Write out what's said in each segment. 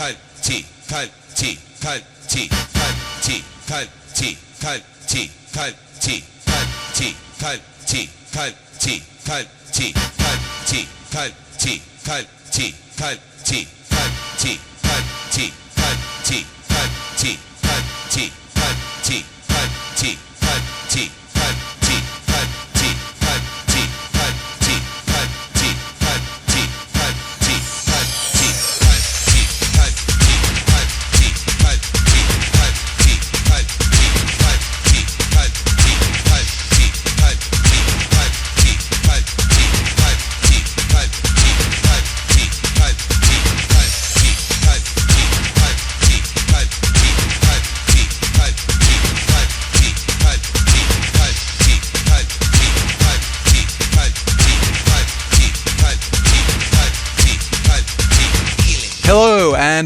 T, cut, T, cut, T, cut, T, cut, T, cut, T, cut, T, cut, T, cut, T, cut, T, cut, T, cut, T, cut, T, cut, T, cut, T, cut, T, cut, T, cut,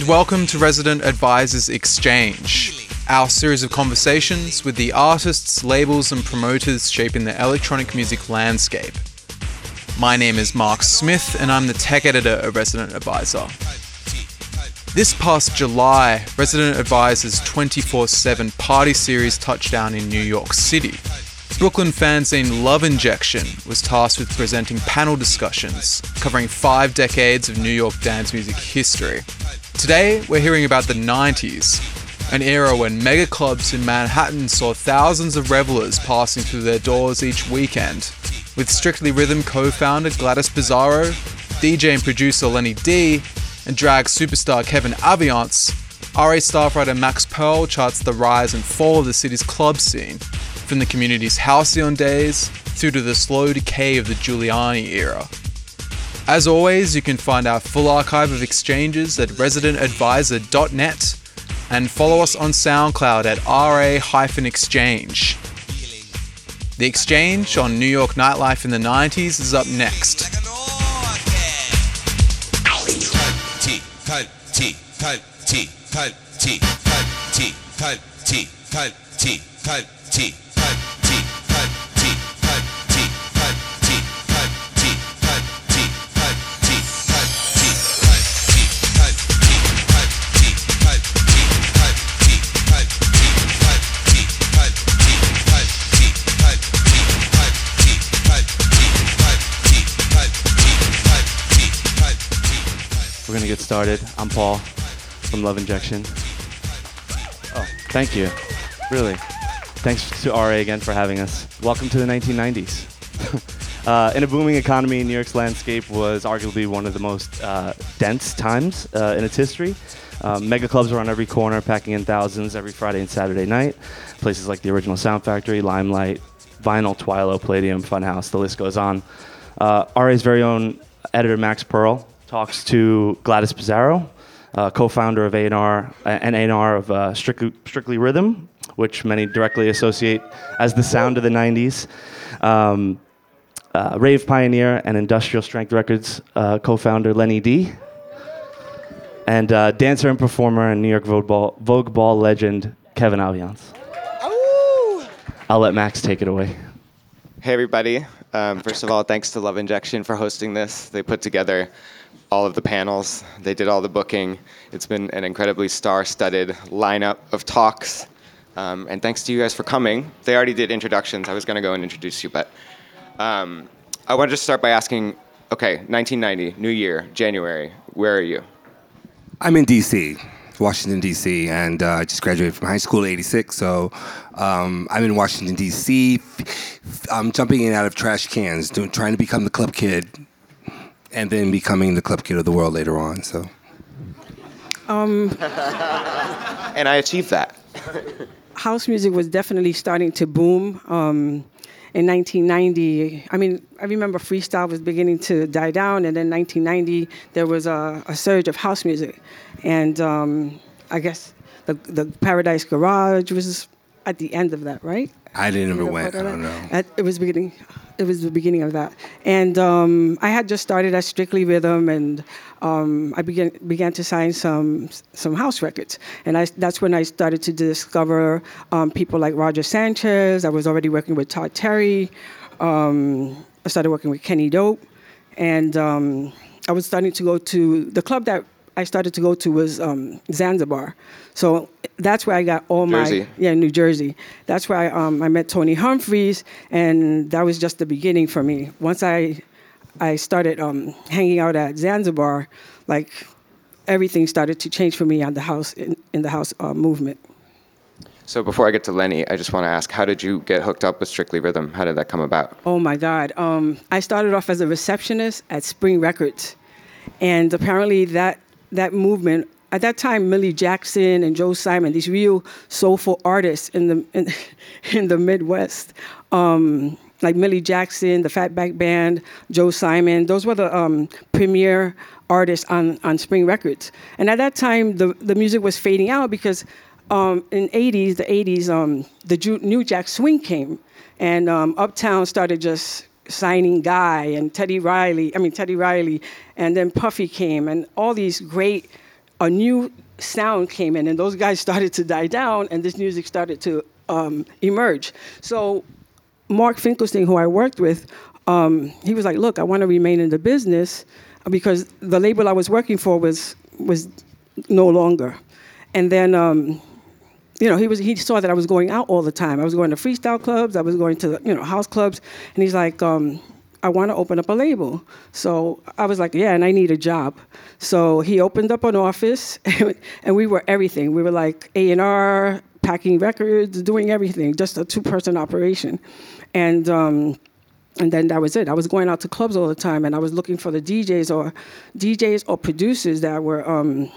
welcome to Resident Advisors Exchange, our series of conversations with the artists, labels, and promoters shaping the electronic music landscape. My name is Mark Smith, and I'm the tech editor of Resident Advisor. This past July, Resident Advisor's 24 7 party series touched down in New York City. Brooklyn fanzine Love Injection was tasked with presenting panel discussions covering five decades of New York dance music history. Today, we're hearing about the 90s, an era when mega clubs in Manhattan saw thousands of revelers passing through their doors each weekend. With Strictly Rhythm co founder Gladys Pizarro, DJ and producer Lenny D, and drag superstar Kevin Aviance, RA staff writer Max Pearl charts the rise and fall of the city's club scene, from the community's halcyon days through to the slow decay of the Giuliani era. As always, you can find our full archive of exchanges at residentadvisor.net and follow us on SoundCloud at RA-exchange. The exchange on New York nightlife in the 90s is up next. Get started. I'm Paul from Love Injection. Oh, thank you. Really. Thanks to RA again for having us. Welcome to the 1990s. uh, in a booming economy, New York's landscape was arguably one of the most uh, dense times uh, in its history. Um, mega clubs were on every corner, packing in thousands every Friday and Saturday night. Places like the original Sound Factory, Limelight, Vinyl, Twilo, Palladium, Funhouse, the list goes on. Uh, RA's very own editor Max Pearl talks to Gladys Pizarro, uh, co-founder of A&R and A&R of uh, Strictly, Strictly Rhythm, which many directly associate as the sound of the 90s. Um, uh, rave pioneer and Industrial Strength Records uh, co-founder Lenny D, and uh, dancer and performer and New York Vogue Ball, Vogue Ball legend Kevin Aviance. I'll let Max take it away. Hey, everybody. Um, first of all, thanks to Love Injection for hosting this. They put together all of the panels, they did all the booking. It's been an incredibly star studded lineup of talks. Um, and thanks to you guys for coming. They already did introductions. I was going to go and introduce you, but um, I want to just start by asking okay, 1990, New Year, January, where are you? I'm in DC, Washington DC, and uh, I just graduated from high school in '86. So um, I'm in Washington DC. I'm jumping in out of trash cans, doing, trying to become the club kid, and then becoming the club kid of the world later on. So And I achieved that. house music was definitely starting to boom um, in 1990. I mean, I remember freestyle was beginning to die down, and then 1990 there was a, a surge of house music, and um, I guess the the Paradise Garage was at the end of that, right? I didn't ever went. I don't know. At, it was beginning. It was the beginning of that, and um, I had just started at Strictly Rhythm, and um, I began began to sign some some house records, and I, that's when I started to discover um, people like Roger Sanchez. I was already working with Todd Terry. Um, I started working with Kenny Dope, and um, I was starting to go to the club that I started to go to was um, Zanzibar. So that's where I got all Jersey. my yeah New Jersey. That's where I, um, I met Tony Humphries, and that was just the beginning for me. Once I I started um, hanging out at Zanzibar, like everything started to change for me on the house in, in the house uh, movement. So before I get to Lenny, I just want to ask, how did you get hooked up with Strictly Rhythm? How did that come about? Oh my God. Um, I started off as a receptionist at Spring Records. And apparently that, that movement, at that time, Millie Jackson and Joe Simon, these real soulful artists in the, in, in the Midwest, um, like Millie Jackson, the Fatback Band, Joe Simon, those were the um, premier artists on, on Spring Records. And at that time, the, the music was fading out because um, in 80s, the 80s, um, the Ju- New Jack Swing came, and um, Uptown started just signing Guy and Teddy Riley. I mean Teddy Riley, and then Puffy came, and all these great, a new sound came in, and those guys started to die down, and this music started to um, emerge. So Mark Finkelstein, who I worked with, um, he was like, "Look, I want to remain in the business because the label I was working for was was no longer." And then, um, you know, he was he saw that I was going out all the time. I was going to freestyle clubs. I was going to you know house clubs, and he's like. Um, I want to open up a label. So I was like, yeah, and I need a job. So he opened up an office, and we were everything. We were like A&R, packing records, doing everything, just a two-person operation. And um, and then that was it. I was going out to clubs all the time, and I was looking for the DJs or DJs or producers that were, um,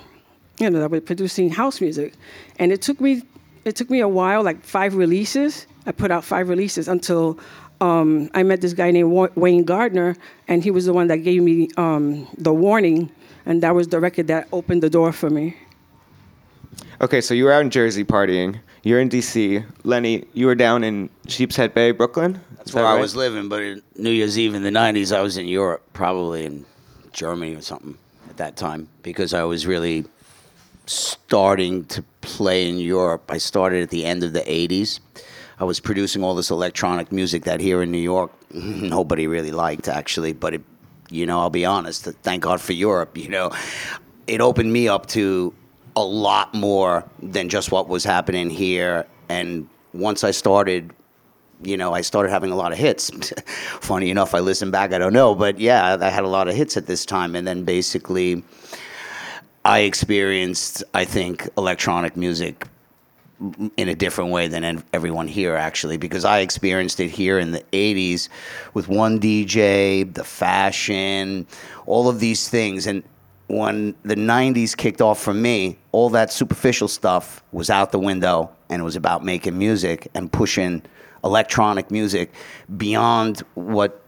you know, that were producing house music. And it took me, it took me a while, like five releases. I put out five releases until um, I met this guy named Wayne Gardner, and he was the one that gave me um, the warning, and that was the record that opened the door for me. Okay, so you were out in Jersey partying. You're in DC. Lenny, you were down in Sheepshead Bay, Brooklyn? That's Is that where I was living, but in New Year's Eve in the 90s, I was in Europe, probably in Germany or something at that time, because I was really starting to play in Europe. I started at the end of the 80s. I was producing all this electronic music that here in New York, nobody really liked, actually, but it, you know, I'll be honest, thank God for Europe, you know. It opened me up to a lot more than just what was happening here. And once I started you know, I started having a lot of hits. Funny enough, I listen back, I don't know, but yeah, I had a lot of hits at this time. And then basically, I experienced, I think, electronic music in a different way than everyone here, actually, because I experienced it here in the 80s with one DJ, the fashion, all of these things. And when the 90s kicked off for me, all that superficial stuff was out the window and it was about making music and pushing electronic music beyond what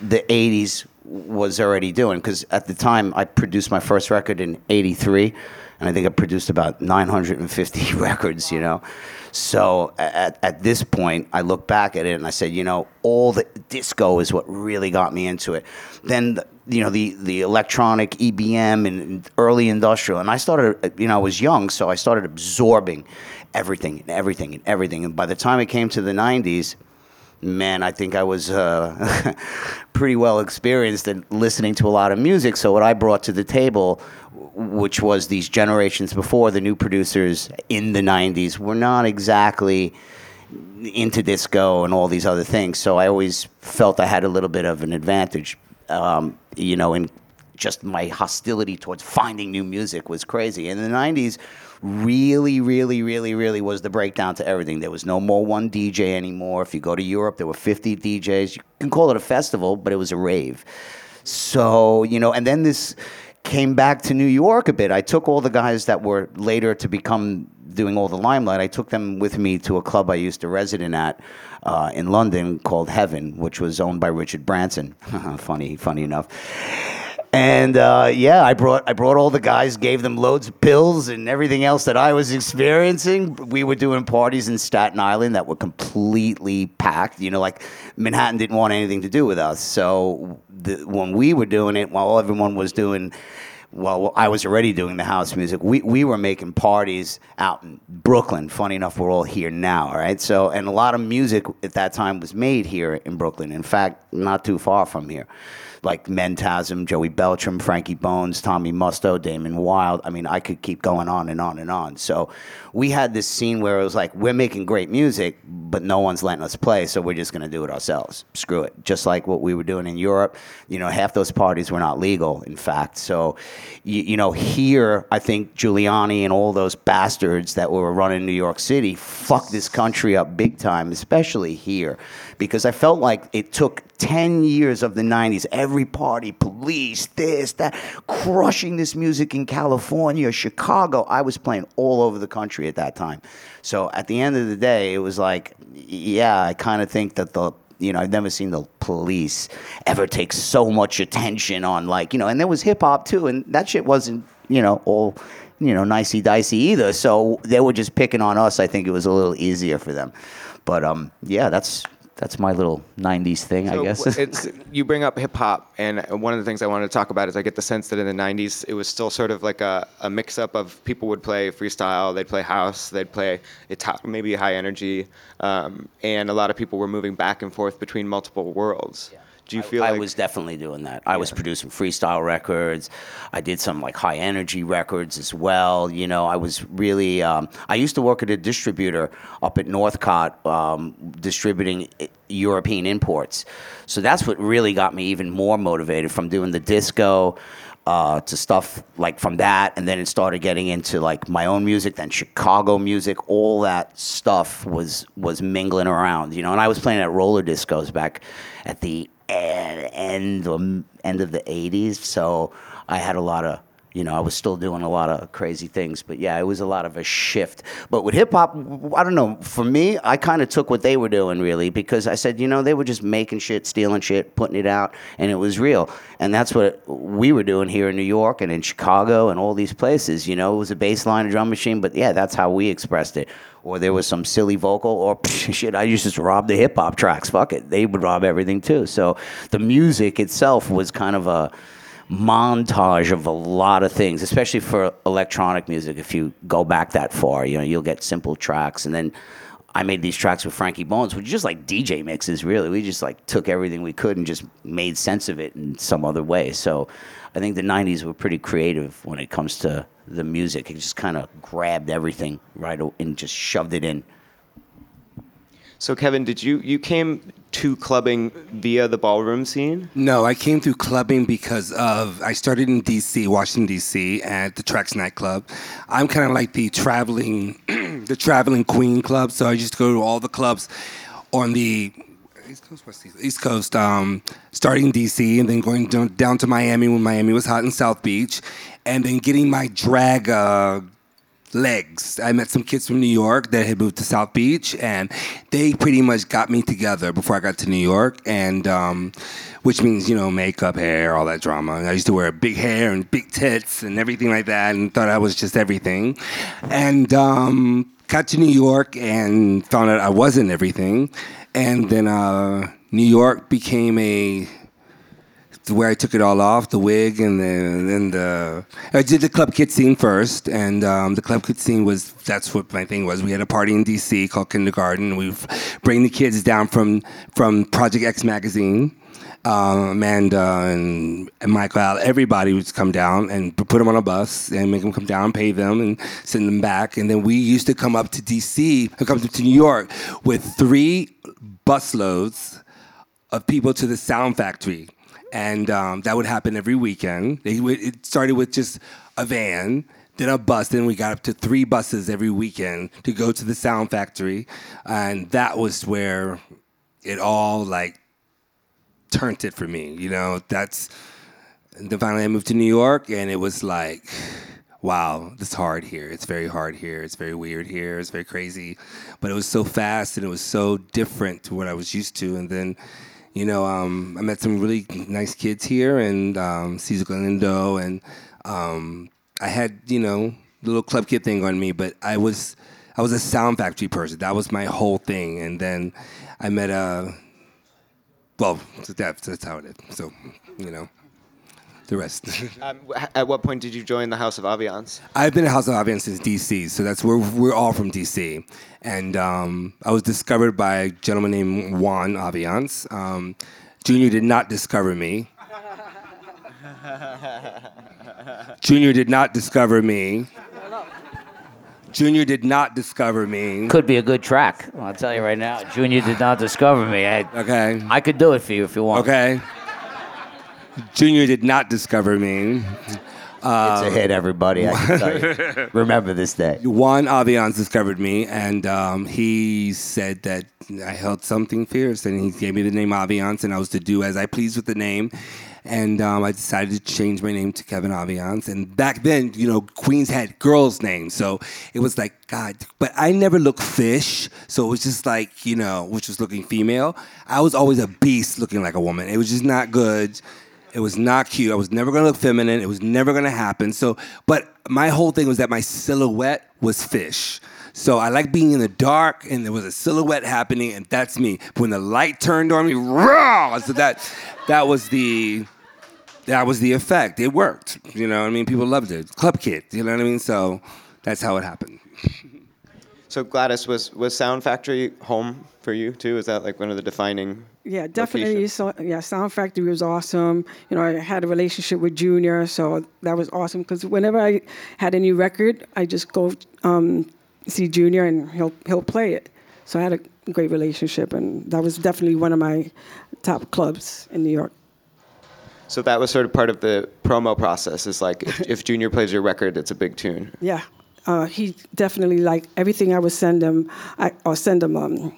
the 80s was already doing because at the time I produced my first record in 83 and I think I produced about 950 records, you know. So at, at this point, I look back at it and I said, you know, all the disco is what really got me into it. Then, the, you know, the, the electronic EBM and, early industrial. And I started, you know, I was young, so I started absorbing everything and everything and everything. And by the time it came to the 90s, man, I think I was uh, pretty well experienced in listening to a lot of music. So what I brought to the table, which was these generations before the new producers in the '90s, were not exactly into disco and all these other things. So I always felt I had a little bit of an advantage, um, you know, in just my hostility towards finding new music was crazy. In the '90s, really, really, really, really was the breakdown to everything. There was no more one DJ anymore. If you go to Europe, there were 50 DJs. You can call it a festival, but it was a rave. So, you know, and then this came back to New York a bit. I took all the guys that were later to become doing all the limelight. I took them with me to a club I used to resident at uh, in London called Heaven, which was owned by Richard Branson. funny, funny enough. And uh, yeah, I brought I brought all the guys, gave them loads of pills and everything else that I was experiencing. We were doing parties in Staten Island that were completely packed. You know, like Manhattan didn't want anything to do with us. So the, when we were doing it, while everyone was doing well, I was already doing the house music. We we were making parties out in Brooklyn. Funny enough, we're all here now, right? So, and a lot of music at that time was made here in Brooklyn. In fact, not too far from here. Like Mentasm, Joey Beltram, Frankie Bones, Tommy Musto, Damon Wild. I mean, I could keep going on and on and on. So we had this scene where it was like, we're making great music, but no one's letting us play, so we're just going to do it ourselves. Screw it. Just like what we were doing in Europe. You know, half those parties were not legal, in fact. So, you, you know, here, I think Giuliani and all those bastards that were running New York City fucked this country up big time, especially here, because I felt like it took 10 years of the 90s, every party, police, this, that, crushing this music in California, Chicago. I was playing all over the country at that time. So at the end of the day, it was like, yeah, I kind of think that the you know, I've never seen the police ever take so much attention on like, you know, and there was hip hop too, and that shit wasn't, you know, all, you know, nicey dicey either. So they were just picking on us. I think it was a little easier for them. But um, yeah, that's that's my little '90s thing, I guess. it's you bring up hip hop, and one of the things I wanted to talk about is I get the sense that in the '90s it was still sort of like a, a mix up of people would play freestyle, they'd play house, they'd play Ita- maybe high energy, um, and a lot of people were moving back and forth between multiple worlds. Do you feel I like was definitely doing that. I was producing freestyle records. I did some like high energy records as well. You know, I was really. Um, I used to work at a distributor up at Northcott, um, distributing European imports. So that's what really got me even more motivated from doing the disco. Uh, to stuff like from that, and then it started getting into like my own music, then Chicago music. All that stuff was was mingling around, you know. And I was playing at roller discos back at the end end of the '80s, so I had a lot of you know, I was still doing a lot of crazy things, but yeah, it was a lot of a shift. But with hip hop, I don't know. For me, I kind of took what they were doing really because I said, you know, they were just making shit, stealing shit, putting it out, and it was real. And that's what we were doing here in New York and in Chicago and all these places. You know, it was a bass line, a drum machine, but yeah, that's how we expressed it. Or there was some silly vocal, or shit, I used to just rob the hip hop tracks. Fuck it, they would rob everything too. So the music itself was kind of a montage of a lot of things, especially for electronic music. If you go back that far, you know, you'll get simple tracks. And then I made these tracks with Frankie Bones, which is just like DJ mixes, really. We just like took everything we could and just made sense of it in some other way. So I think the 90s were pretty creative when it comes to the music. It just kind of grabbed everything right and just shoved it in. So? Kevin, did you you came to clubbing via the ballroom scene? No, I came through clubbing because of I started in DC, Washington D.C. at the Trax nightclub. I'm kind of like the traveling, the traveling queen club. So I used to go to all the clubs on the East Coast, West East, East Coast, um, starting DC and then going down, down to Miami when Miami was hot in South Beach, and then getting my drag uh, legs. I met some kids from New York that had moved to South Beach, and they pretty much got me together before I got to New York, and um, which means you know makeup, hair, all that drama. And I used to wear big hair and big tits and everything like that, and thought I was just everything, and um, got to New York and found out I wasn't everything, and then uh, New York became a where I took it all off, the wig and the then the I did the club kid scene first, and um, the club kid scene was that's what my thing was. We had a party in D.C. called Kindergarten. We bring the kids down from from Project X magazine. Uh, Amanda and, and Michael, everybody would come down and put them on a bus and make them come down, pay them, and send them back. And then we used to come up to D.C. come to New York with three busloads of people to the Sound Factory, and um, that would happen every weekend. They it started with just a van, then a bus, then we got up to three buses every weekend to go to the Sound Factory, and that was where it all like turned it for me. You know, that's. Then finally, I moved to New York, and it was like, wow, it's hard here. It's very hard here. It's very weird here. It's very crazy. But it was so fast, and it was so different to what I was used to. And then, you know, um, I met some really nice kids here, and um, Cesar Galindo, and um, I had, you know, the little club kid thing on me, but I was. I was a sound factory person. That was my whole thing. And then I met a, well, that's, that's how it is. So, you know, the rest. Um, at what point did you join the House of Aviance? I've been at House of Aviance since DC, so that's where we're all from DC. And um, I was discovered by a gentleman named Juan Aviance. Um, Junior did not discover me. Junior did not discover me. Junior did not discover me. Could be a good track. I'll tell you right now. Junior did not discover me. I, Okay. I could do it for you if you want. Okay. Junior did not discover me. It's a hit, everybody. I can tell you. Remember this day. Juan Aviance discovered me, and um, he said that I held something fierce, and he gave me the name Aviance, and I was to do as I pleased with the name. And um, I decided to change my name to Kevin Aviance. And back then, you know, Queens had girls' names, so it was like God. But I never looked fish, so it was just like you know, which was looking female. I was always a beast, looking like a woman. It was just not good. It was not cute. I was never gonna look feminine. It was never gonna happen. So, but my whole thing was that my silhouette was fish. So I like being in the dark, and there was a silhouette happening, and that's me. But when the light turned on me, raw. So that that was the that was the effect. It worked. You know, what I mean, people loved it. Club Kid. You know what I mean? So that's how it happened. So Gladys, was was Sound Factory home for you too? Is that like one of the defining? Yeah, definitely. So, yeah, Sound Factory was awesome. You know, I had a relationship with Junior, so that was awesome. Because whenever I had a new record, I just go um, see Junior, and he'll he'll play it. So I had a great relationship, and that was definitely one of my top clubs in New York. So that was sort of part of the promo process. Is like if, if Junior plays your record, it's a big tune. Yeah, uh, he definitely like everything I would send him. I or send him um,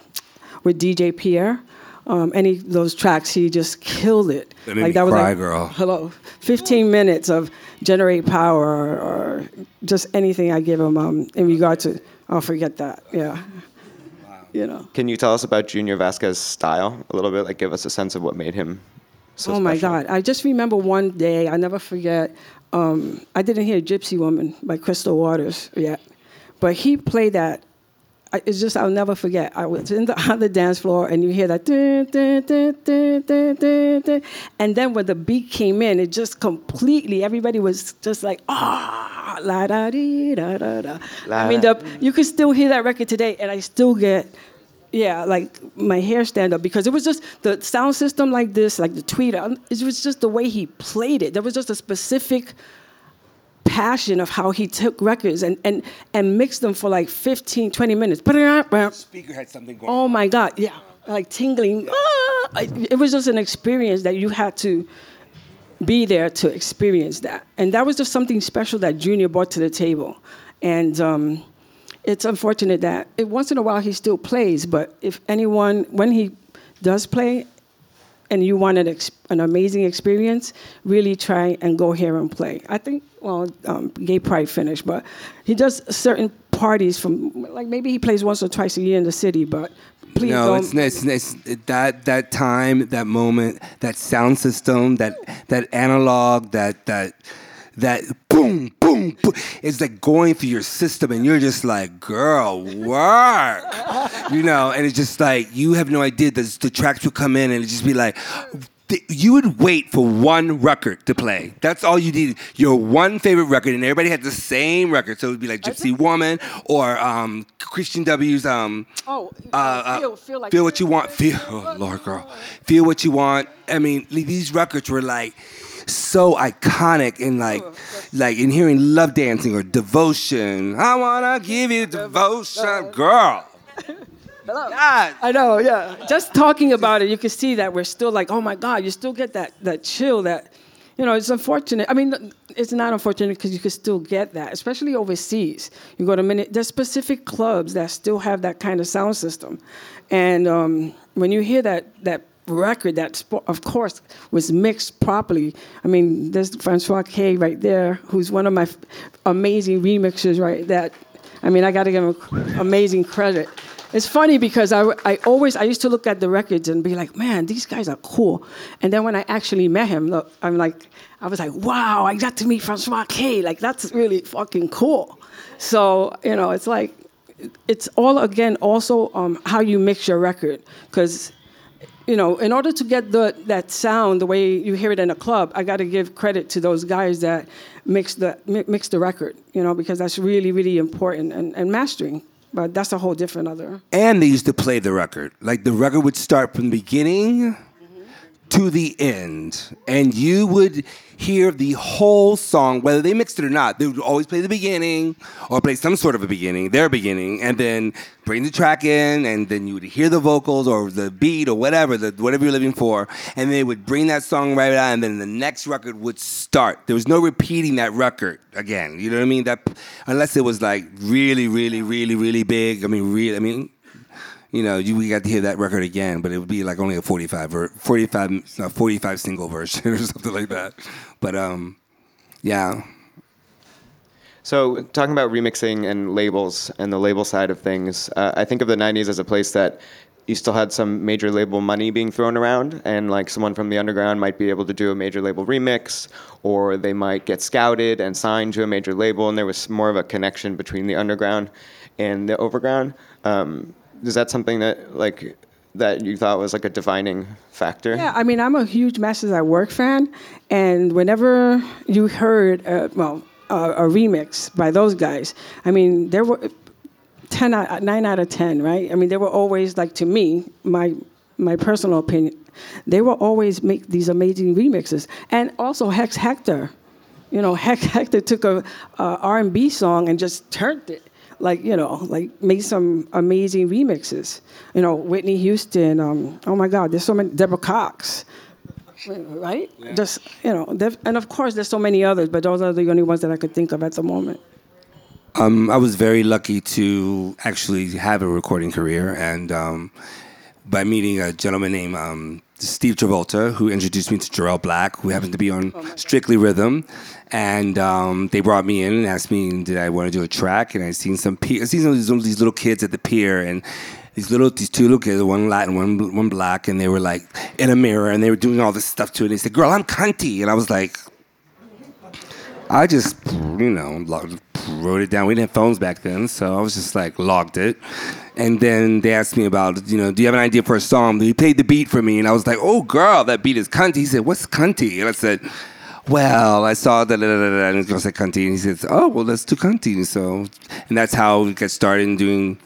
with DJ Pierre. Um, any of those tracks, he just killed it. Like that made me cry, girl. Hello, 15 minutes of generate power or, or just anything I give him um, in regard to. I'll forget that. Yeah. You know. Can you tell us about Junior Vasquez's style a little bit? Like, give us a sense of what made him so oh my. God! I just remember one day. I never forget. Um, I didn't hear "Gypsy Woman" by Crystal Waters yet, but he played that. I- It's just I'll never forget. I was in the, on the dance floor, and you hear that, and then when the beat came in, it just completely. Everybody was just like, ah, la da dee da da da. I mean, the, you can still hear that record today, and I still get yeah, like my hair stand up because it was just the sound system like this, like the tweeter. It was just the way he played it. There was just a specific passion of how he took records and, and, and mixed them for like 15, 20 minutes. Speaker had something going. Oh my God, yeah, like tingling. Ah! It was just an experience that you had to be there to experience that. And that was just something special that Junior brought to the table. And um, it's unfortunate that it, once in a while he still plays, but if anyone, when he does play, and you want an, ex- an amazing experience, really try and go here and play. I think, well, um, Gay Pride finished, but he does certain parties from, like maybe he plays once or twice a year in the city, but please No, don't. it's, it's, it's that that time, that moment, that sound system, that that analog, that that that boom, boom, boom. It's like going through your system, and you're just like, girl, work, you know. And it's just like you have no idea. The, the tracks would come in, and it just be like. You would wait for one record to play. That's all you needed. Your one favorite record, and everybody had the same record. So it would be like Gypsy Woman or um, Kristine W's um, Oh, uh, uh, feel- feel like- feel what you want. Feel, oh Lord, girl, feel what you want. I mean, these records were like so iconic and like, like in hearing "Love Dancing" or "Devotion." I wanna give you devotion, girl. Hello. God. I know, yeah. Just talking about it, you can see that we're still like, oh my God, you still get that that chill that, you know, it's unfortunate. I mean, it's not unfortunate because you can still get that, especially overseas. You go to many, there's specific clubs that still have that kind of sound system, and um, when you hear that that record that of course was mixed properly i mean there's francois k right there who's one of my amazing remixers right that i mean i got to give him amazing credit it's funny because I, I always I used to look at the records and be like, man, these guys are cool. And then when I actually met him, look, I'm like, I was like, wow, I got to meet Francois K. Like that's really fucking cool. So you know, it's like, it's all again also um, how you mix your record because you know, in order to get the that sound the way you hear it in a club, I got to give credit to those guys that mix the mix the record. You know, because that's really really important and, and mastering. But that's a whole different other. And they used to play the record. Like the record would start from the beginning to the end, and you would hear the whole song, whether they mixed it or not. They would always play the beginning or play some sort of a beginning, their beginning, and then bring the track in, and then you would hear the vocals or the beat or whatever, the, whatever you're living for, and they would bring that song right out, and then the next record would start. There was no repeating that record again. You know what I mean? That unless it was like really, really, really, really big. I mean, really. I mean, you know, you we got to hear that record again, but it would be like only a 45 or 45 no, 45 single version or something like that. But um, yeah. So, talking about remixing and labels and the label side of things, uh, I think of the 90s as a place that you still had some major label money being thrown around, and like someone from the underground might be able to do a major label remix, or they might get scouted and signed to a major label, and there was more of a connection between the underground and the overground. Um, is that something that like that you thought was like a defining factor? Yeah, I mean, I'm a huge Masters at Work fan, and whenever you heard, uh, well, uh, a remix by those guys, I mean, there were 10 out, 9 out of 10, right? I mean, they were always like to me, my my personal opinion, they will always make these amazing remixes. And also Hex Hector, you know, Hex Hector took a, a R&B song and just turned it like you know, like made some amazing remixes. You know, Whitney Houston. Um, oh my God, there's so many. Deborah Cox, right? Yeah. Just you know, and of course there's so many others, but those are the only ones that I could think of at the moment. Um, I was very lucky to actually have a recording career, and um, by meeting a gentleman named um, Steve Travolta, who introduced me to Jarrell Black, who happened to be on oh Strictly Rhythm, and um, they brought me in and asked me, did I want to do a track? And I seen some, I seen some of these, little kids at the pier, and these little, these two little kids, one Latin, one one black, and they were like in a mirror, and they were doing all this stuff to it. And they said, "Girl, I'm cunty," and I was like, I just, you know, wrote it down. We didn't have phones back then, so I was just like logged it. And then they asked me about, you know, do you have an idea for a song? He played the beat for me, and I was like, oh girl, that beat is cunty. He said, what's cunty? And I said, well, I saw that, and the girl said cunty, and he said, oh, well, let's do cunty. So, and that's how we got started in doing.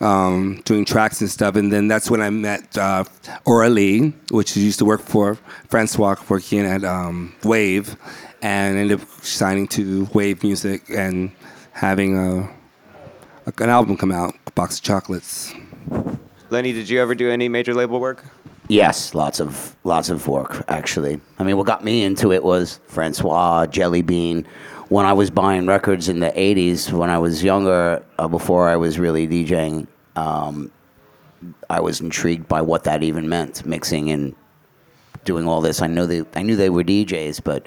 Um, doing tracks and stuff, and then that's when I met uh, Aura Lee, which used to work for Francois, working at um, Wave, and ended up signing to Wave Music and having a, a, an album come out, A Box of Chocolates. Lenny, did you ever do any major label work? Yes, lots of lots of work actually. I mean, what got me into it was Francois, Jelly Bean. When I was buying records in the '80s, when I was younger, uh, before I was really DJing, um, I was intrigued by what that even meant, mixing and doing all this. I know they, I knew they were DJs, but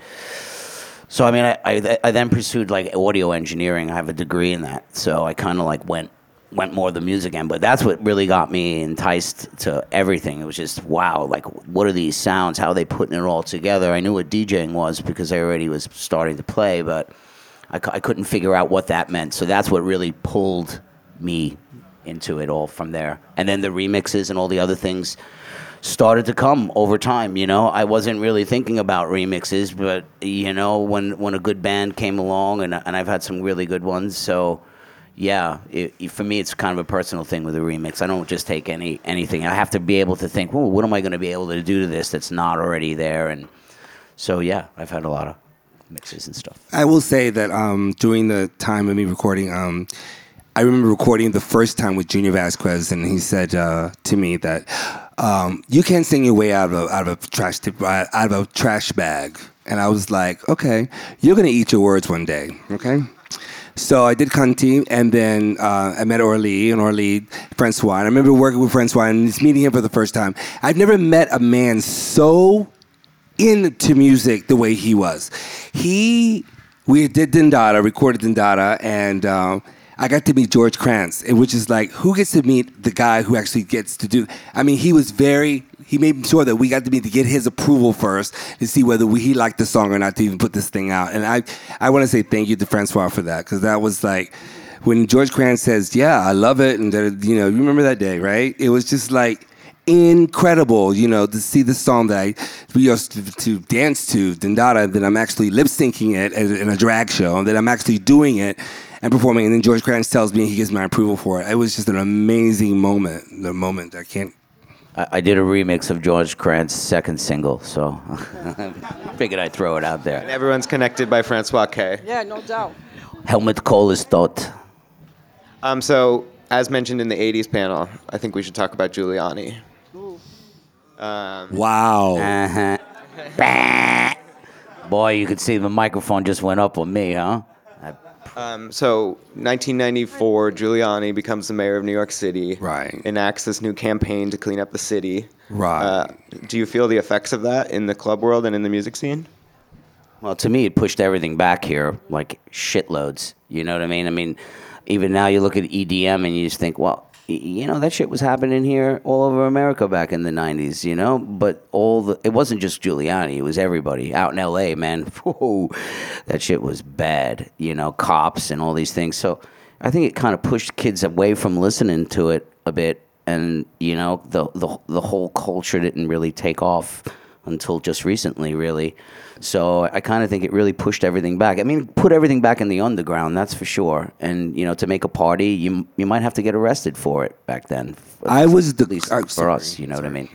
so I mean, I, I, I then pursued like audio engineering. I have a degree in that, so I kind of like went went more the music end. But that's what really got me enticed to everything. It was just wow, like what are these sounds? How are they putting it all together? I knew what DJing was because I already was starting to play, but I, I couldn't figure out what that meant. So that's what really pulled me into it all from there. And then the remixes and all the other things started to come over time. You know, I wasn't really thinking about remixes, but you know, when when a good band came along, and and I've had some really good ones, so. Yeah, it, it, for me, it's kind of a personal thing with a remix. I don't just take any anything. I have to be able to think, well, what am I going to be able to do to this that's not already there? And so, yeah, I've had a lot of mixes and stuff. I will say that um, during the time of me recording, um, I remember recording the first time with Junior Vasquez, and he said uh, to me that um, you can't sing your way out of a, out of a trash tip, out of a trash bag. And I was like, okay, you're gonna eat your words one day, okay? So I did Cunty, and then uh, I met Orly and Orly Francois. And I remember working with Francois and just meeting him for the first time. I've never met a man so into music the way he was. He, we did Dindada, recorded Dindada, and uh, I got to meet George Kranz, eh, which is like, who gets to meet the guy who actually gets to do? I mean, he was very. He made sure that we got to meet to get his approval first to see whether we, he liked the song or not to even put this thing out. And I, I want to say thank you to Francois for that because that was like when George Kranz says, "Yeah, I love it," and that, you know, you remember that day, right? It was just like incredible, you know, to see the song that I we used to, to dance to, Dindada, that I'm actually lip syncing it in a drag show, and that I'm actually doing it and performing. And then George Kranz tells me he gives my approval for it. It was just an amazing moment. The moment I can't I, I did a remix of George Kranz's second single, so figured I'd throw it out there. Everyone's connected by Francois K. Yeah, no doubt. Helmut Kohl is thought. Um, so, as mentioned in the 80s panel, I think we should talk about Giuliani. Wow. Uh-huh. Boy, you could see the microphone just went up on me, huh? Um, so, 1994, Giuliani becomes the mayor of New York City. Right. Enacts this new campaign to clean up the city. Right. Uh, do you feel the effects of that in the club world and in the music scene? Well, to me, it pushed everything back here like shitloads. You know what I mean? I mean, even now you look at EDM and you just think, well, you know, that shit was happening here all over America back in the 90s, you know? But all the, it wasn't just Giuliani, it was everybody out in LA, man. That shit was bad, you know, cops and all these things. So I think it kind of pushed kids away from listening to it a bit. And, you know, the, the, the whole culture didn't really take off until just recently, really. So I kind of think it really pushed everything back. I mean, put everything back in the underground, that's for sure. And you know, to make a party, you you might have to get arrested for it back then. I was the- at least I'm for sorry, us, you know what I mean.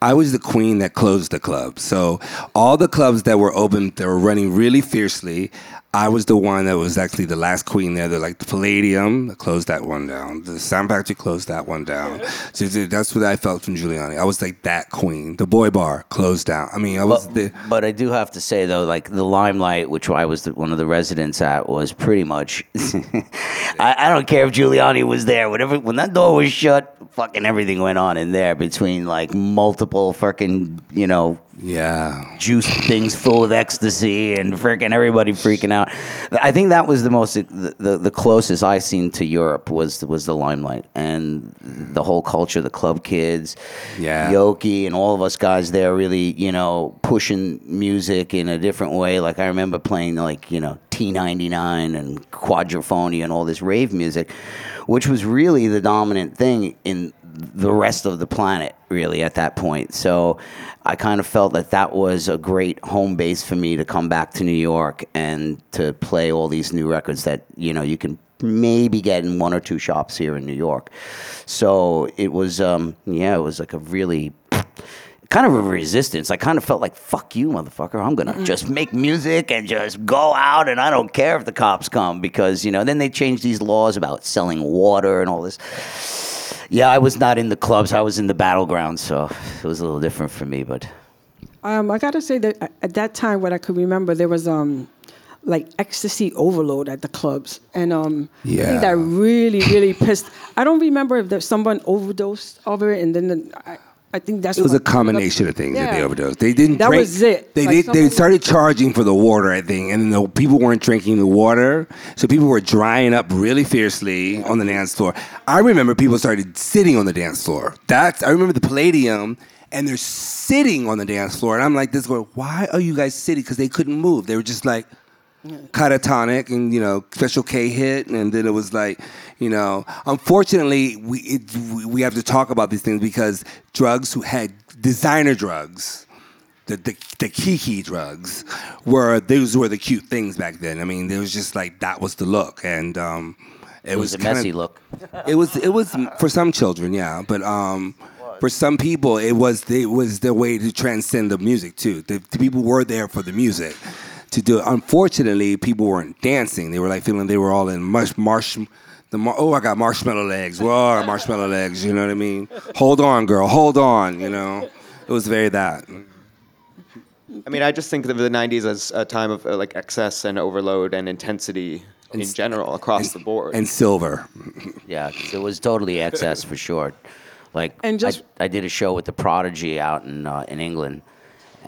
I was the queen that closed the club. So all the clubs that were open, that were running really fiercely, I was the one that was actually the last queen there. They're like the Palladium closed that one down. The Sound Factory closed that one down. So that's what I felt from Giuliani. I was like that queen. The Boy Bar closed down. I mean, I was But, the. but I do have to say though, like the limelight, which I was the, one of the residents at, was pretty much. I, I don't care if Giuliani was there. Whatever, when that door was shut, fucking everything went on in there between like multiple fucking, you know, Yeah. juice things full of ecstasy and freaking everybody freaking out. I think that was the most the, the, the closest I seen to Europe was was the limelight and the whole culture, the club kids, Yeah. Keoki and all of us guys there really you know pushing music in a different way. Like I remember playing like you know T99 and quadrophonia and all this rave music, which was really the dominant thing in the rest of the planet really at that point. So I kind of felt that that was a great home base for me to come back to New York and to play all these new records that you know you can maybe get in one or two shops here in New York. So it was um yeah, it was like a really kind of a resistance. I kind of felt like, fuck you, motherfucker. I'm going to just make music and just go out and I don't care if the cops come because, you know, then they changed these laws about selling water and all this. Yeah, I was not in the clubs. I was in the battleground, so it was a little different for me, but Um, I gotta say that at that time, what I could remember, there was um, like ecstasy overload at the clubs, and um, I Yeah. think that really, really pissed. I don't remember if there, someone overdosed over it, and then the, I, I think that's It was a combination of things that they overdosed. They didn't That drink. was it. They Like did, they started charging for the water, I think, and the people weren't drinking the water, so people were drying up really fiercely on the dance floor. I remember people started sitting on the dance floor. That's I remember the Palladium, and they're sitting on the dance floor, and I'm like, this going, why are you guys sitting? Because they couldn't move. They were just like catatonic and you know special K hit and then it was like you know unfortunately we it, we- have to talk about these things because drugs who had designer drugs the, the the kiki drugs were those were the cute things back then I mean there was just like that was the look and um it, it was, a kinda- messy look. it was it was for some children, yeah, but um, for some people, it was it was their way to transcend the music too. The, the people were there for the music to do it. Unfortunately, people weren't dancing. They were like feeling they were all in marsh marsh. The mar- oh, I got marshmallow legs. Whoa, marshmallow legs. You know what I mean? Hold on, girl. Hold on. You know, it was very that. I mean, I just think of the '90s as a time of uh, like excess and overload and intensity in general across the board. And silver. Yeah, it was totally excess for sure. Like, And just- I, I did a show with the Prodigy out in uh, in England,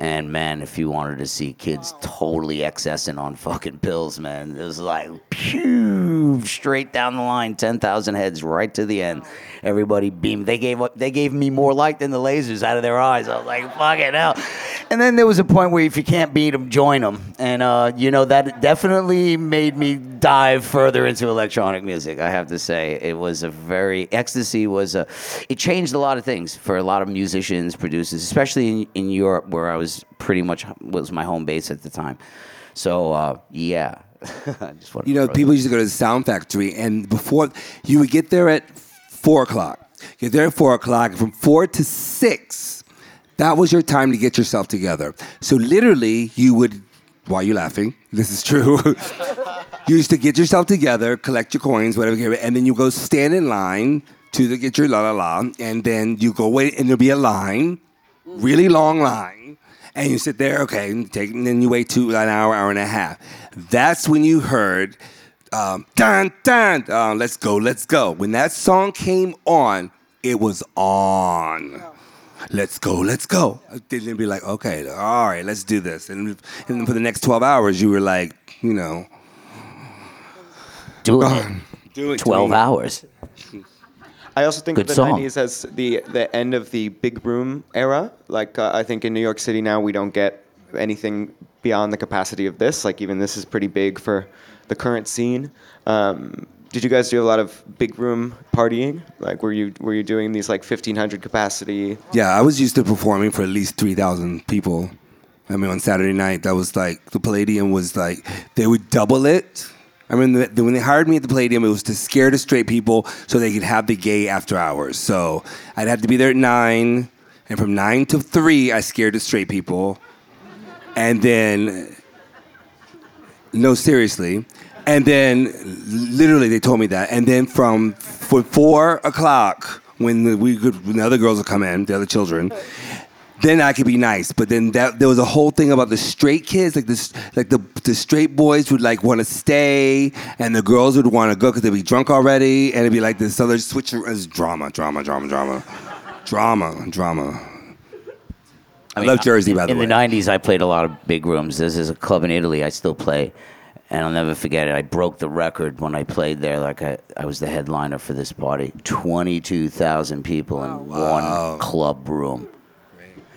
and man, if you wanted to see kids totally excessing on fucking pills, man, it was like pew straight down the line, ten thousand heads right to the end. Everybody beamed. They gave. They gave me more light than the lasers out of their eyes. I was like, fucking hell. And then there was a point where if you can't beat them, join them. And uh, you know that definitely made me dive further into electronic music. I have to say, it was a very ecstasy was a. It changed a lot of things for a lot of musicians, producers, especially in, in Europe, where I was pretty much was my home base at the time. So uh, yeah, You know, people used to go to the Sound Factory, and before you would get there at four o'clock, You're there at four o'clock. From four to six, that was your time to get yourself together. So literally, you would. Why are you laughing? This is true. you used to get yourself together, collect your coins, whatever, and then you go stand in line to the, get your la la la, and then you go wait, and there'll be a line, really long line, and you sit there, okay, and, take, and then you wait two an hour, hour and a half. That's when you heard, um, dun dun, uh, let's go, let's go. When that song came on, it was on. Let's go, let's go. Then they'd be like, okay, all right, let's do this. And, and then for the next 12 hours, you were like, you know, Doing it. doing 12 doing- hours. I also think Good of the song. 90s as the, the end of the big room era. Like, uh, I think in New York City now, we don't get anything beyond the capacity of this. Like, even this is pretty big for the current scene. Um, did you guys do a lot of big room partying? Like, were you were you doing these like 1500 capacity? Yeah, I was used to performing for at least 3,000 people. I mean, on Saturday night, that was like, the Palladium was like, they would double it. I mean, the, the- when they hired me at the Palladium, it was to scare the straight people so they could have the gay after hours. So I'd have to be there at 9, and from 9 to 3, I scared the straight people. And then, no, seriously. And then, literally, they told me that. And then from for 4 o'clock, when the, we could, when the other girls would come in, the other children, then I could be nice. But then that there was a whole thing about the straight kids, like this, like the the straight boys would like want to stay, and the girls would want to go because they'd be drunk already, and it'd be like this other switch. It's drama, drama, drama, drama, drama, drama. I, love Jersey, by the in way. In the 90s, I played a lot of big rooms. This is a club in Italy I still play. And I'll never forget it. I broke the record when I played there. Like I, I was the headliner for this party. 22,000 people in oh, one club room.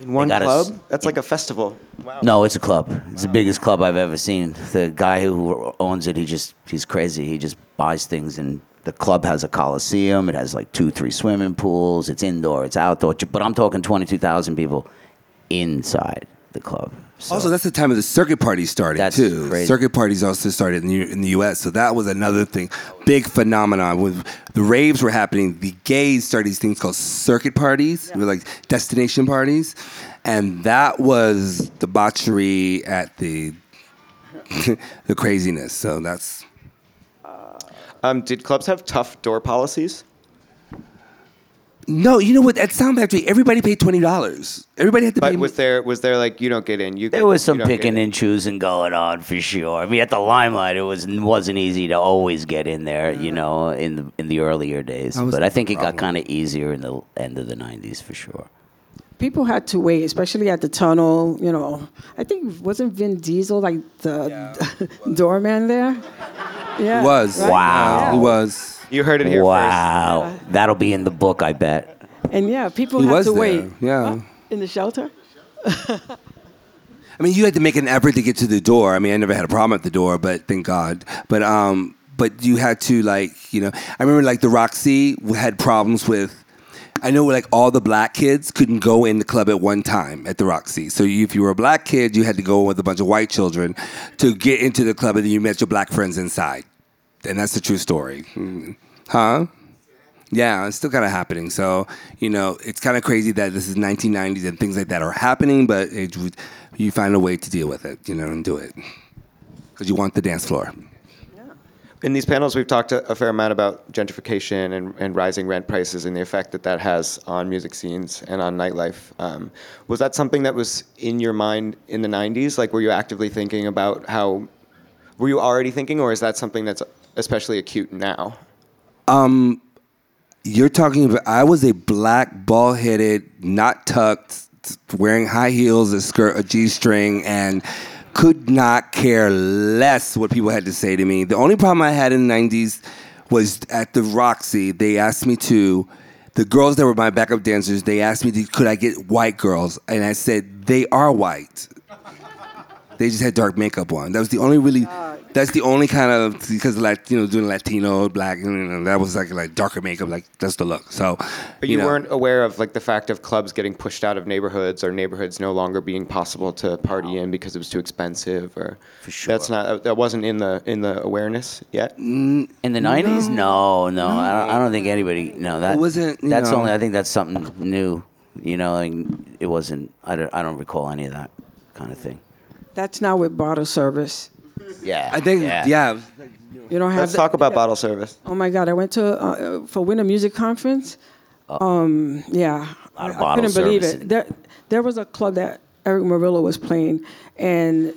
In one got us- club? That's like a festival. Wow. No, it's a club. It's the biggest club I've ever seen. The guy who owns it, he just he's crazy. He just buys things and the club has a coliseum. It has like two, three swimming pools. It's indoor, it's outdoor. But I'm talking 22,000 people inside the club. So, Also, that's the time of the circuit parties started That's too. crazy. Circuit parties also started in the, in the U.S., so that was another thing, big phenomenon. When the raves were happening, the gays started these things called circuit parties, They were like destination parties, and that was debauchery at the the craziness. So that's Um, did clubs have tough door policies? No, you know what? At Sound Factory, everybody paid twenty dollars. Everybody had to pay. But was there was there like you don't get in? You there was some picking and choosing going on for sure. I mean, at the limelight, it was wasn't easy to always get in there, you know, in the in the earlier days. That was But the I think it got kind of easier in the end of the '90s for sure. People had to wait, especially at the tunnel. You know, I think wasn't Vin Diesel like the doorman there? Yeah, was right? Wow. It was. You heard it here first. Wow, that'll be in the book, I bet. And yeah, people He had was to there, wait. yeah. Huh? In the shelter. I mean, you had to make an effort to get to the door. I mean, I never had a problem at the door, but thank God. But um, but you had to like, you know, I remember like the Roxy had problems with. I know like all the black kids couldn't go in the club at one time at the Roxy. So you, if you were a black kid, you had to go with a bunch of white children to get into the club, and then you met your black friends inside. And that's the true story, Mm. Huh? Yeah, it's still kind of happening. So you know, it's kind of crazy that this is 1990s and things like that are happening, but it, you find a way to deal with it, you know, and do it because you want the dance floor. In these panels, we've talked a, fair amount about gentrification and, and rising rent prices and the effect that that has on music scenes and on nightlife. Um, was that something that was in your mind in the 90s? Like, were you actively thinking about how, were you already thinking, or is that something that's especially acute now? Um, you're talking about. I was a black, bald headed, not tucked, wearing high heels, a skirt, a g string, and could not care less what people had to say to me. The only problem I had in the '90s was at the Roxy. They asked me to. The girls that were my backup dancers, they asked me, to, could I get white girls? And I said, they are white. They just had dark makeup on. That was the only really That's the only kind of because like you know doing Latino, black, you know, that was like like darker makeup, like that's the look. So, But you, know, weren't aware of like the fact of clubs getting pushed out of neighborhoods or neighborhoods no longer being possible to party in because it was too expensive or For sure. that's not that wasn't in the in the awareness yet. In the nineties? No, no, I, don't, I don't think anybody. No, that It wasn't, That's know- only. I think that's something new. You know, like, it wasn't. I don't. I don't recall any of that kind of thing. That's now with bottle service. Yeah, I think Yeah. yeah. You don't have. Let's the- talk about bottle service. Oh my God! I went to uh, for Winter Music Conference. Um, yeah, Lot of I, I couldn't believe service. it. There, there was a club that Erick Morillo was playing, and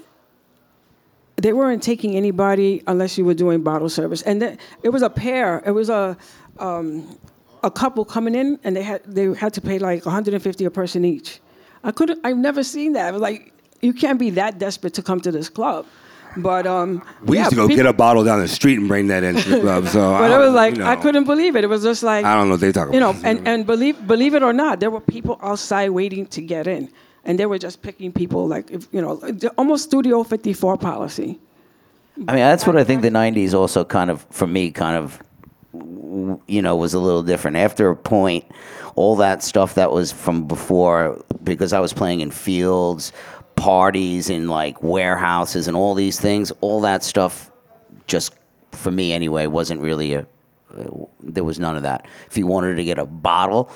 they weren't taking anybody unless you were doing bottle service. And then it was a pair. It was a um, a couple coming in, and they had they had to pay like 150 a person each. I couldn't. I've never seen that. I was like, you can't be that desperate to come to this club. But um, We yeah, used to go peop- get a bottle down the street and bring that into the club. So, but I it was like you I couldn't believe it. It was just like I don't know what they talk about. You know, and, and believe believe it or not, there were people outside waiting to get in, and they were just picking people like if, you know, almost Studio 54 policy. I mean, that's what I think the '90s also kind of, for me, kind of, you know, was a little different. After a point, all that stuff that was from before, because I was playing in fields, parties, and like warehouses, and all these things, all that stuff, just for me anyway, wasn't really a. Uh, there was none of that. If you wanted to get a bottle,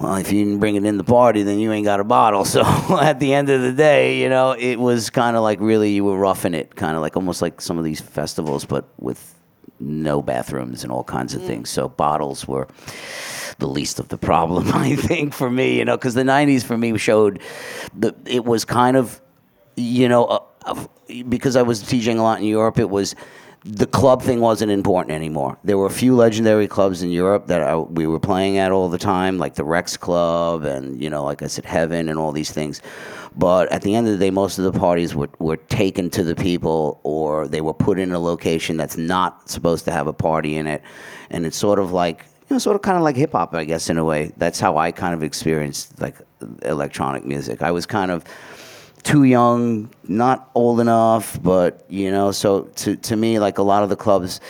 well, if you didn't bring it in the party, then you ain't got a bottle. So at the end of the day, you know, it was kind of like really you were roughing it, kind of like almost like some of these festivals, but with no bathrooms and all kinds of things. So bottles were the least of the problem, I think, for me, you know, because the 90s for me showed the, it was kind of, you know, uh, uh, because I was teaching a lot in Europe, it was the club thing wasn't important anymore. There were a few legendary clubs in Europe that I, we were playing at all the time, like the Rex Club and, you know, like I said, Heaven and all these things. But at the end of the day, most of the parties were, were taken to the people or they were put in a location that's not supposed to have a party in it. And it's sort of like, you know, sort of kind of like hip hop, I guess, in a way. That's how I kind of experienced like electronic music. I was kind of too young, not old enough, but you know, so to to me, like a lot of the clubs,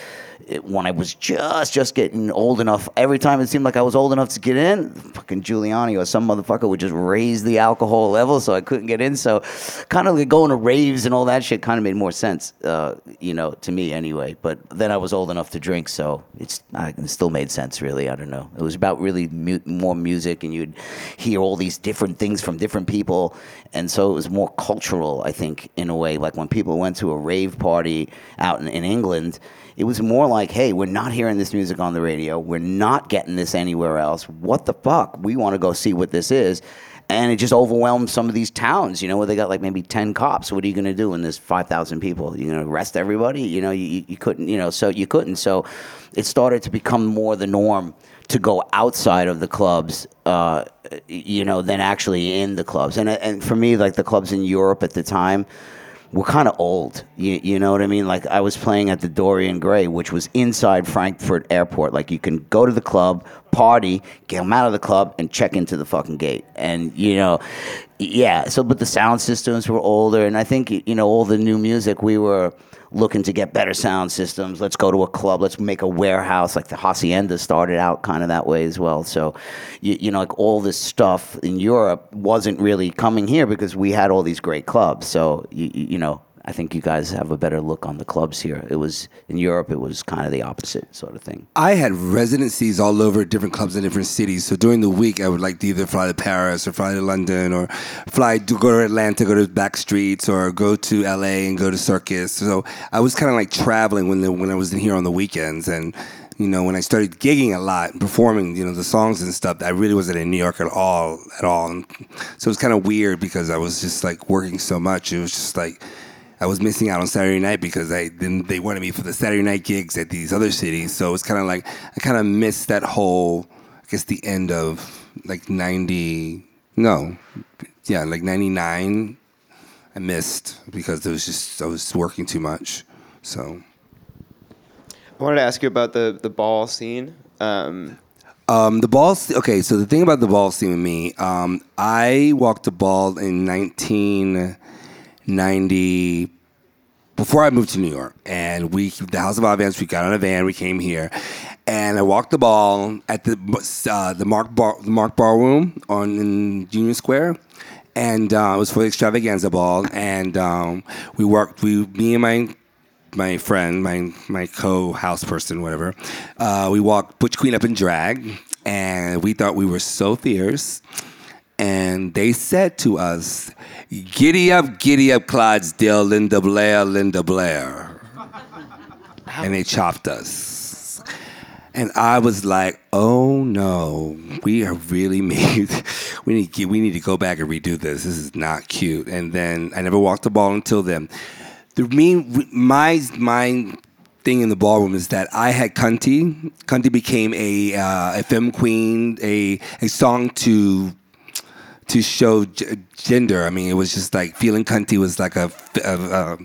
when I was just just getting old enough, every time it seemed like I was old enough to get in, fucking Giuliani or some motherfucker would just raise the alcohol level, so I couldn't get in. So, kind of like going to raves and all that shit kind of made more sense, uh, you know, to me anyway. But then I was old enough to drink, so it's I, it still made sense. Really, I don't know. It was about really mu- more music, and you'd hear all these different things from different people, and so it was more cultural, I think, in a way. Like when people went to a rave party out in, in England, it was more like, hey, we're not hearing this music on the radio. We're not getting this anywhere else. What the fuck? We want to go see what this is. And it just overwhelmed some of these towns, you know, where they got like maybe 10 cops. What are you going to do when there's 5,000 people? you're going to arrest everybody? You know, you, you couldn't, you know, so you couldn't. So it started to become more the norm to go outside of the clubs, uh, you know, than actually in the clubs. And, and for me, like the clubs in Europe at the time, were kind of old. You, you know what I mean? Like I was playing at the Dorian Gray, which was inside Frankfurt Airport. Like you can go to the club, party, get out of the club, and check into the fucking gate. And you know, yeah. So, but the sound systems were older, and I think you know all the new music we were looking to get better sound systems. Let's go to a club. Let's make a warehouse. Like the Hacienda started out kind of that way as well. So, you, you know, like all this stuff in Europe wasn't really coming here because we had all these great clubs. So, you, you know, I think you guys have a better look on the clubs here. It was in Europe. It was kind of the opposite sort of thing. I had residencies all over different clubs in different cities. So during the week, I would like to either fly to Paris or fly to London or fly to go to Atlanta, go to back streets, or go to LA and go to Circus. So I was kind of like traveling when the, when I was in here on the weekends and. You know, when I started gigging a lot, performing, you know, the songs and stuff, I really wasn't in New York at all, at all. And so it was kind of weird because I was just like working so much. It was just like I was missing out on Saturday night because I then they wanted me for the Saturday night gigs at these other cities. So it's kind of like I kind of missed that whole, I guess the end of like ninety, no, yeah, like ninety nine. I missed because it was just I was working too much. So I wanted to ask you about the the ball scene. Um, Um, the ball. Okay, so the thing about the ball scene with me, um, I walked the ball in 1994. before I moved to New York, and we the House of Odd. We got on a van, we came here, and I walked the ball at the uh, the Mark Bar, the Mark Ballroom on in Union Square, and uh, it was for the Xtravaganza ball, and um, we worked. We me and my my friend, my my co-house person, whatever. Uh, we walked Butch Queen up in drag, and we thought we were so fierce. And they said to us, "Giddy up, giddy up, Clydesdale, Linda Blair, Linda Blair," and they chopped us. And I was like, "Oh no, we are really made. we need to, we need to go back and redo this. This is not cute." And then I never walked the ball until then the mean my my thing in the ballroom is that I had Cunty. Cunty became a uh, a femme queen, a a song to to show g- gender. I mean, it was just like feeling Cunty was like a, a, a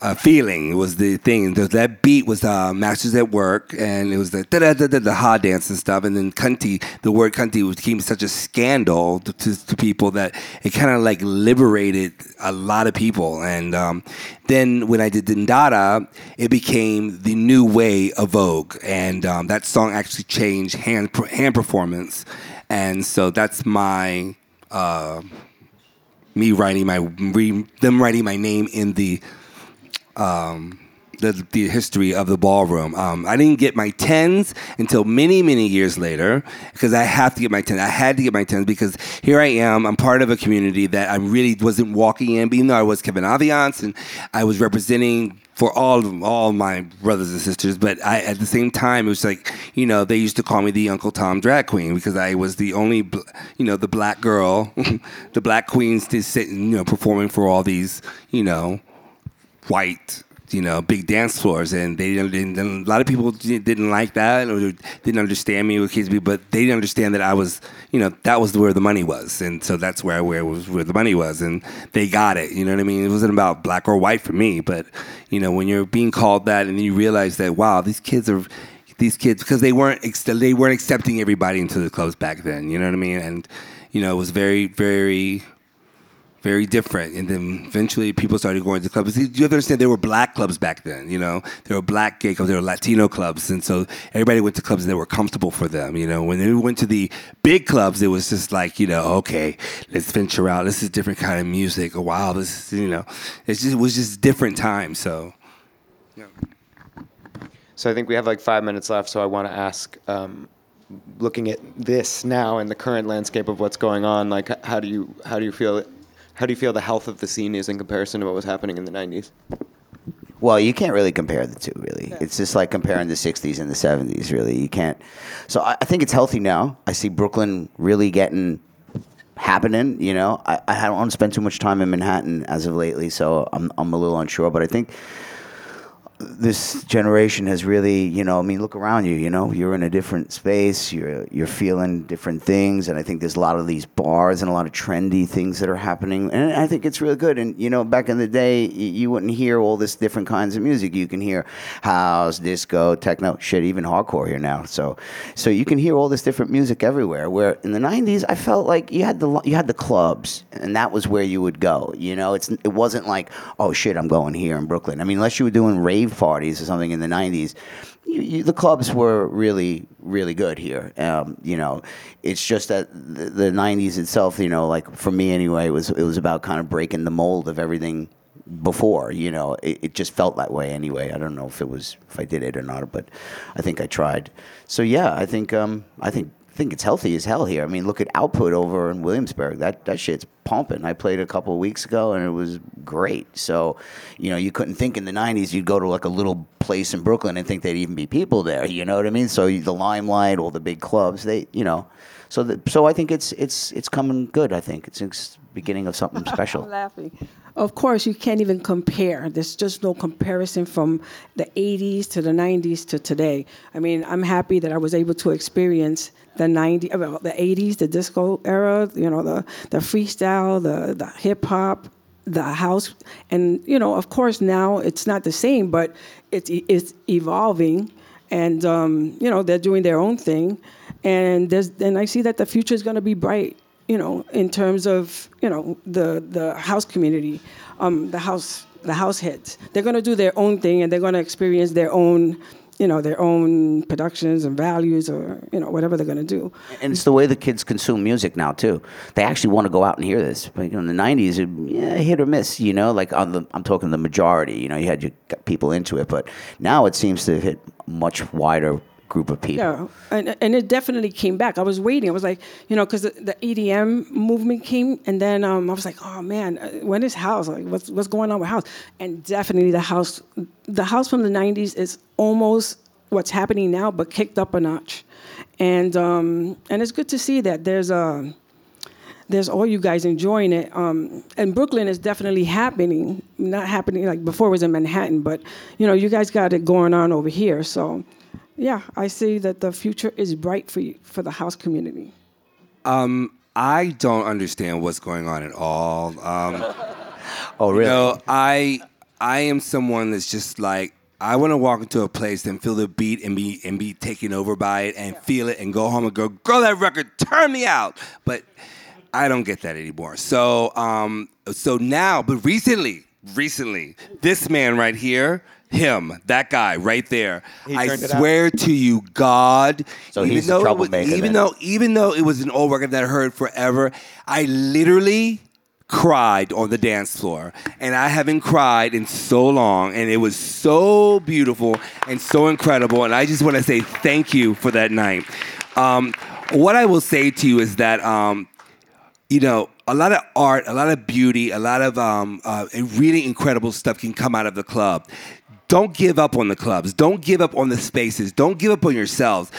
uh, feeling was the thing. That beat was uh, Masters at Work, and it was the da da da da the hard dance and stuff. And then cunty, the word cunty became such a scandal to, to, to people that it kind of like liberated a lot of people. And um, then when I did Din Da Da, it became the new way of Vogue, and um, that song actually changed hand hand performance. And so that's my. Uh, me writing my re, them writing my name in the um, the, the history of the ballroom. Um, I didn't get my tens until many, many years later because I have to get my tens. I had to get my tens because here I am. I'm part of a community that I really wasn't walking in, even though I was Kevin Aviance and I was representing for all of all my brothers and sisters, but I at the same time it was like you know they used to call me the Uncle Tom drag queen because I was the only you know the black girl, the black queens to sit you know performing for all these you know white you know, big dance floors, and they didn't. A lot of people didn't like that or didn't understand me with kids, but they didn't understand that I was, you know, that was where the money was, and so that's where I, where was where the money was, and they got it. You know what I mean? It wasn't about black or white for me, but you know, when you're being called that, and you realize that wow, these kids are these kids because they weren't they weren't accepting everybody into the clubs back then. You know what I mean? And you know, it was very very very different. And then eventually people started going to clubs. You have to understand there were black clubs back then, you know. There were black gay clubs, there were Latino clubs. And so everybody went to clubs that were comfortable for them, you know. When they went to the big clubs, it was just like, you know, okay, let's venture out. This is different kind of music. Oh, wow, this is, you know, it's just, it was just different times. So, yeah. So I think we have like five minutes left. So I want to ask, um, looking at this now in the current landscape of what's going on, like how do you how do you feel how do you feel the health of the scene is in comparison to what was happening in the 90s? Well, you can't really compare the two, really. Yeah. It's just like comparing the 60s and the 70s, really. You can't. So I, I think it's healthy now. I see Brooklyn really getting happening, you know. I, I don't want to spend too much time in Manhattan as of lately, so I'm, I'm a little unsure. But I think this generation has really, you know, I mean, look around you. You know, you're in a different space. You're you're feeling different things, and I think there's a lot of these bars and a lot of trendy things that are happening, and I think it's really good. And you know, back in the day, you wouldn't hear all this different kinds of music. You can hear house, disco, techno, shit, even hardcore here now. So, so you can hear all this different music everywhere. Where in the '90s, I felt like you had the you had the clubs, and that was where you would go. You know, it's it wasn't like, oh shit, I'm going here in Brooklyn. I mean, unless you were doing rave rave parties or something in the 90s, you, you, the clubs were really, really good here. Um, you know, it's just that the, the, 90s itself, you know, like for me anyway, it was, it was about kind of breaking the mold of everything before, you know, it, it just felt that way anyway. I don't know if it was, if I did it or not, but I think I tried. So yeah, I think, um, I think think it's healthy as hell here. I mean, look at output over in Williamsburg. That that shit's pumping. I played a couple of weeks ago and it was great. So, you know, you couldn't think in the '90s you'd go to like a little place in Brooklyn and think there'd even be people there. You know what I mean? So the limelight, all the big clubs, they, you know, so the, so I think it's it's it's coming good. I think it's, it's beginning of something special. I'm laughing. Of course, you can't even compare. There's just no comparison from the 80s to the 90s to today. I mean, I'm happy that I was able to experience the 90s, uh, well, the 80s, the disco era, you know, the, the freestyle, the, the hip hop, the house. And, you know, of course, now it's not the same, but it's, it's evolving. And, um, you know, they're doing their own thing. And, there's, and I see that the future is going to be bright you know, in terms of you know the the house community, um, the house the house heads. They're going to do their own thing and they're going to experience their own, you know, their own productions and values or you know whatever they're going to do. And it's the way the kids consume music now too. They actually want to go out and hear this. But you know, in the '90s, it, yeah, hit or miss. You know, like on the, I'm talking the majority. You know, you had your people into it, but now it seems to hit much wider group of people. Yeah, and, and it definitely came back. I was waiting. I was like, you know, because the, the EDM movement came, and then um, I was like, oh man, uh, when is house? Like, what's what's going on with house? And definitely the house, the house from the '90s is almost what's happening now, but kicked up a notch. And um, and it's good to see that there's a there's all you guys enjoying it. Um, and Brooklyn is definitely happening. Not happening like before it was in Manhattan, but you know, you guys got it going on over here. So, yeah, I see that the future is bright for you, for the house community. Um, I don't understand what's going on at all. Um, Oh, really? You know, I I am someone that's just like I want to walk into a place and feel the beat and be and be taken over by it and feel it and go home and go, girl, that record, turn me out. But I don't get that anymore. So um, so now, but recently, recently, this man right here. Him, that guy right there. I turned it out? swear to you, God. So even he's the though it was- troublemaker even then. though even though it was an old record that I heard forever, I literally cried on the dance floor. And I haven't cried in so long. And it was so beautiful and so incredible. And I just want to say thank you for that night. Um, what I will say to you is that um, you know, a lot of art, a lot of beauty, a lot of um, uh, really incredible stuff can come out of the club. Don't give up on the clubs. Don't give up on the spaces. Don't give up on yourselves.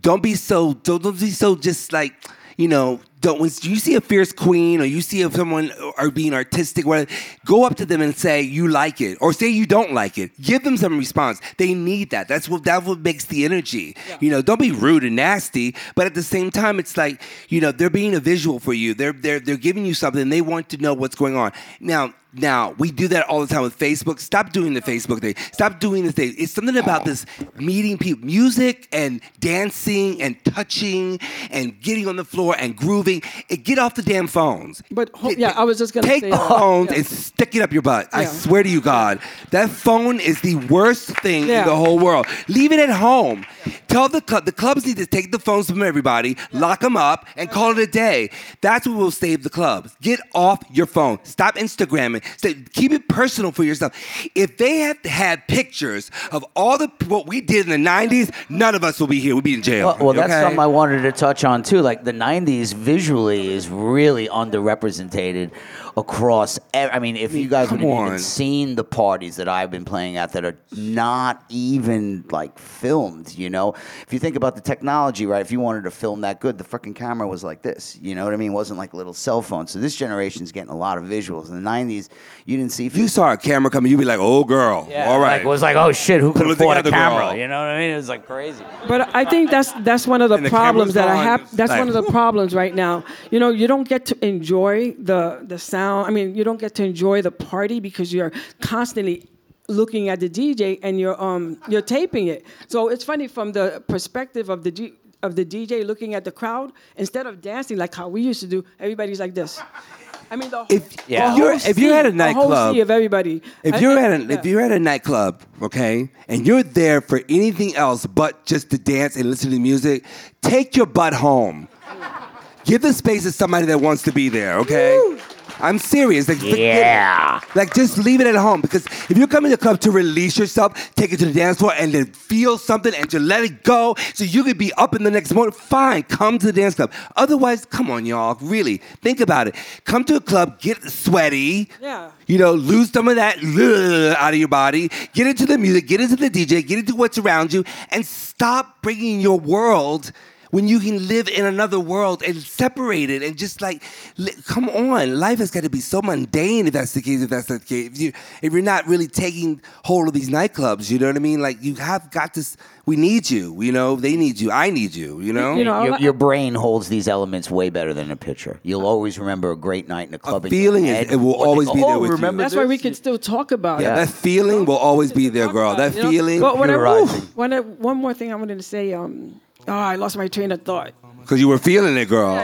Don't be so. Don't, don't be so just like you know. Don't when you see a fierce queen or you see if someone are being artistic, whatever, go up to them and say you like it or say you don't like it. Give them some response. They need that. That's what that's what makes the energy. You know, don't be rude and nasty, but at the same time, it's like you know they're being a visual for you. They're they're they're giving you something. They want to know what's going on. Now now we do that all the time with Facebook. Stop doing the Facebook thing. Stop doing the thing. It's something about this meeting people, music and dancing and touching and getting on the floor and grooving. It, get off the damn phones. But ho- yeah, I was just gonna take say the phones Yeah. and stick it up your butt. I swear to you, God, that phone is the worst thing in the whole world. Leave it at home. Tell the club the clubs need to take the phones from everybody, lock them up, and call it a day. That's what will save the clubs. Get off your phone. Stop Instagramming. Stay, keep it personal for yourself. If they had had pictures of all the what we did in the '90s, none of us will be here. We'd be in jail. Well, well that's okay? something I wanted to touch on too. Like the '90s visually is really underrepresented across. ev- I mean, if you guys would come have on. even seen the parties that I've been playing at that are not even like filmed, you know, if you think about the technology, right? If you wanted to film that good, the freaking camera was like this. You know what I mean? It wasn't like a little cell phone. So this generation's getting a lot of visuals. In the '90s, you didn't see. If you saw a camera coming, you'd be like, "Oh, girl, yeah, all right." Like, it was like, oh shit, who Pull could it afford a together, camera? girl. You know what I mean? It was like crazy. But I think that's that's one of the, And the problems that I camera's have. on, That's like, one of the whew. problems right now. You know, you don't get to enjoy the the sound. I mean, you don't get to enjoy the party because you're constantly looking at the DJ and you're um you're taping it. So it's funny from the perspective of the G, of the DJ looking at the crowd instead of dancing like how we used to do. Everybody's like this. I mean, the, If- Yeah. whole you're- if you're at a sea- nightclub- sea of everybody. If you're I- at a, yeah. if you're at a nightclub, okay, and you're there for anything else but just to dance and listen to music, take your butt home. Give the space to somebody that wants to be there, okay? I'm serious. Like, forget. Yeah. Like, just leave it at home because if you're coming to the club to release yourself, take it to the dance floor and then feel something and to let it go so you could be up in the next morning, fine, come to the dance club. Otherwise, come on, y'all, really, think about it. Come to a club, get sweaty. Yeah. You know, lose some of that out of your body. Get into the music, get into the DJ, get into what's around you, and stop bringing your world when you can live in another world and separate it and just like, come on. Life has got to be so mundane if that's the case. If that's the case, if you if you're not really taking hold of these nightclubs, you know what I mean? Like you have got this. We need you. You know, they need you. I need you. You know. You know, your, your brain holds these elements way better than a picture. You'll always remember a great night in a club. in your feeling is- it will always be there "Oh, with you." remember That's why we can still talk about Yeah. it. That feeling will always be there, girl. That feeling. But what I, Pure rising. one, one more thing I wanted to say. Um, Oh, I lost my train of thought. Because you were feeling it, girl.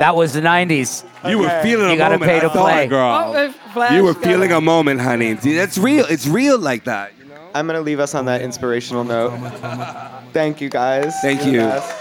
That was the 90s. You were feeling You a gotta moment. pay I to saw play. it, girl. Oh, it flashed, you were girl. feeling a moment, honey. See, That's real. It's real like that. You know? I'm gonna leave us on that inspirational note. Thank you guys. Thank You're the you. best.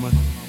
Comma,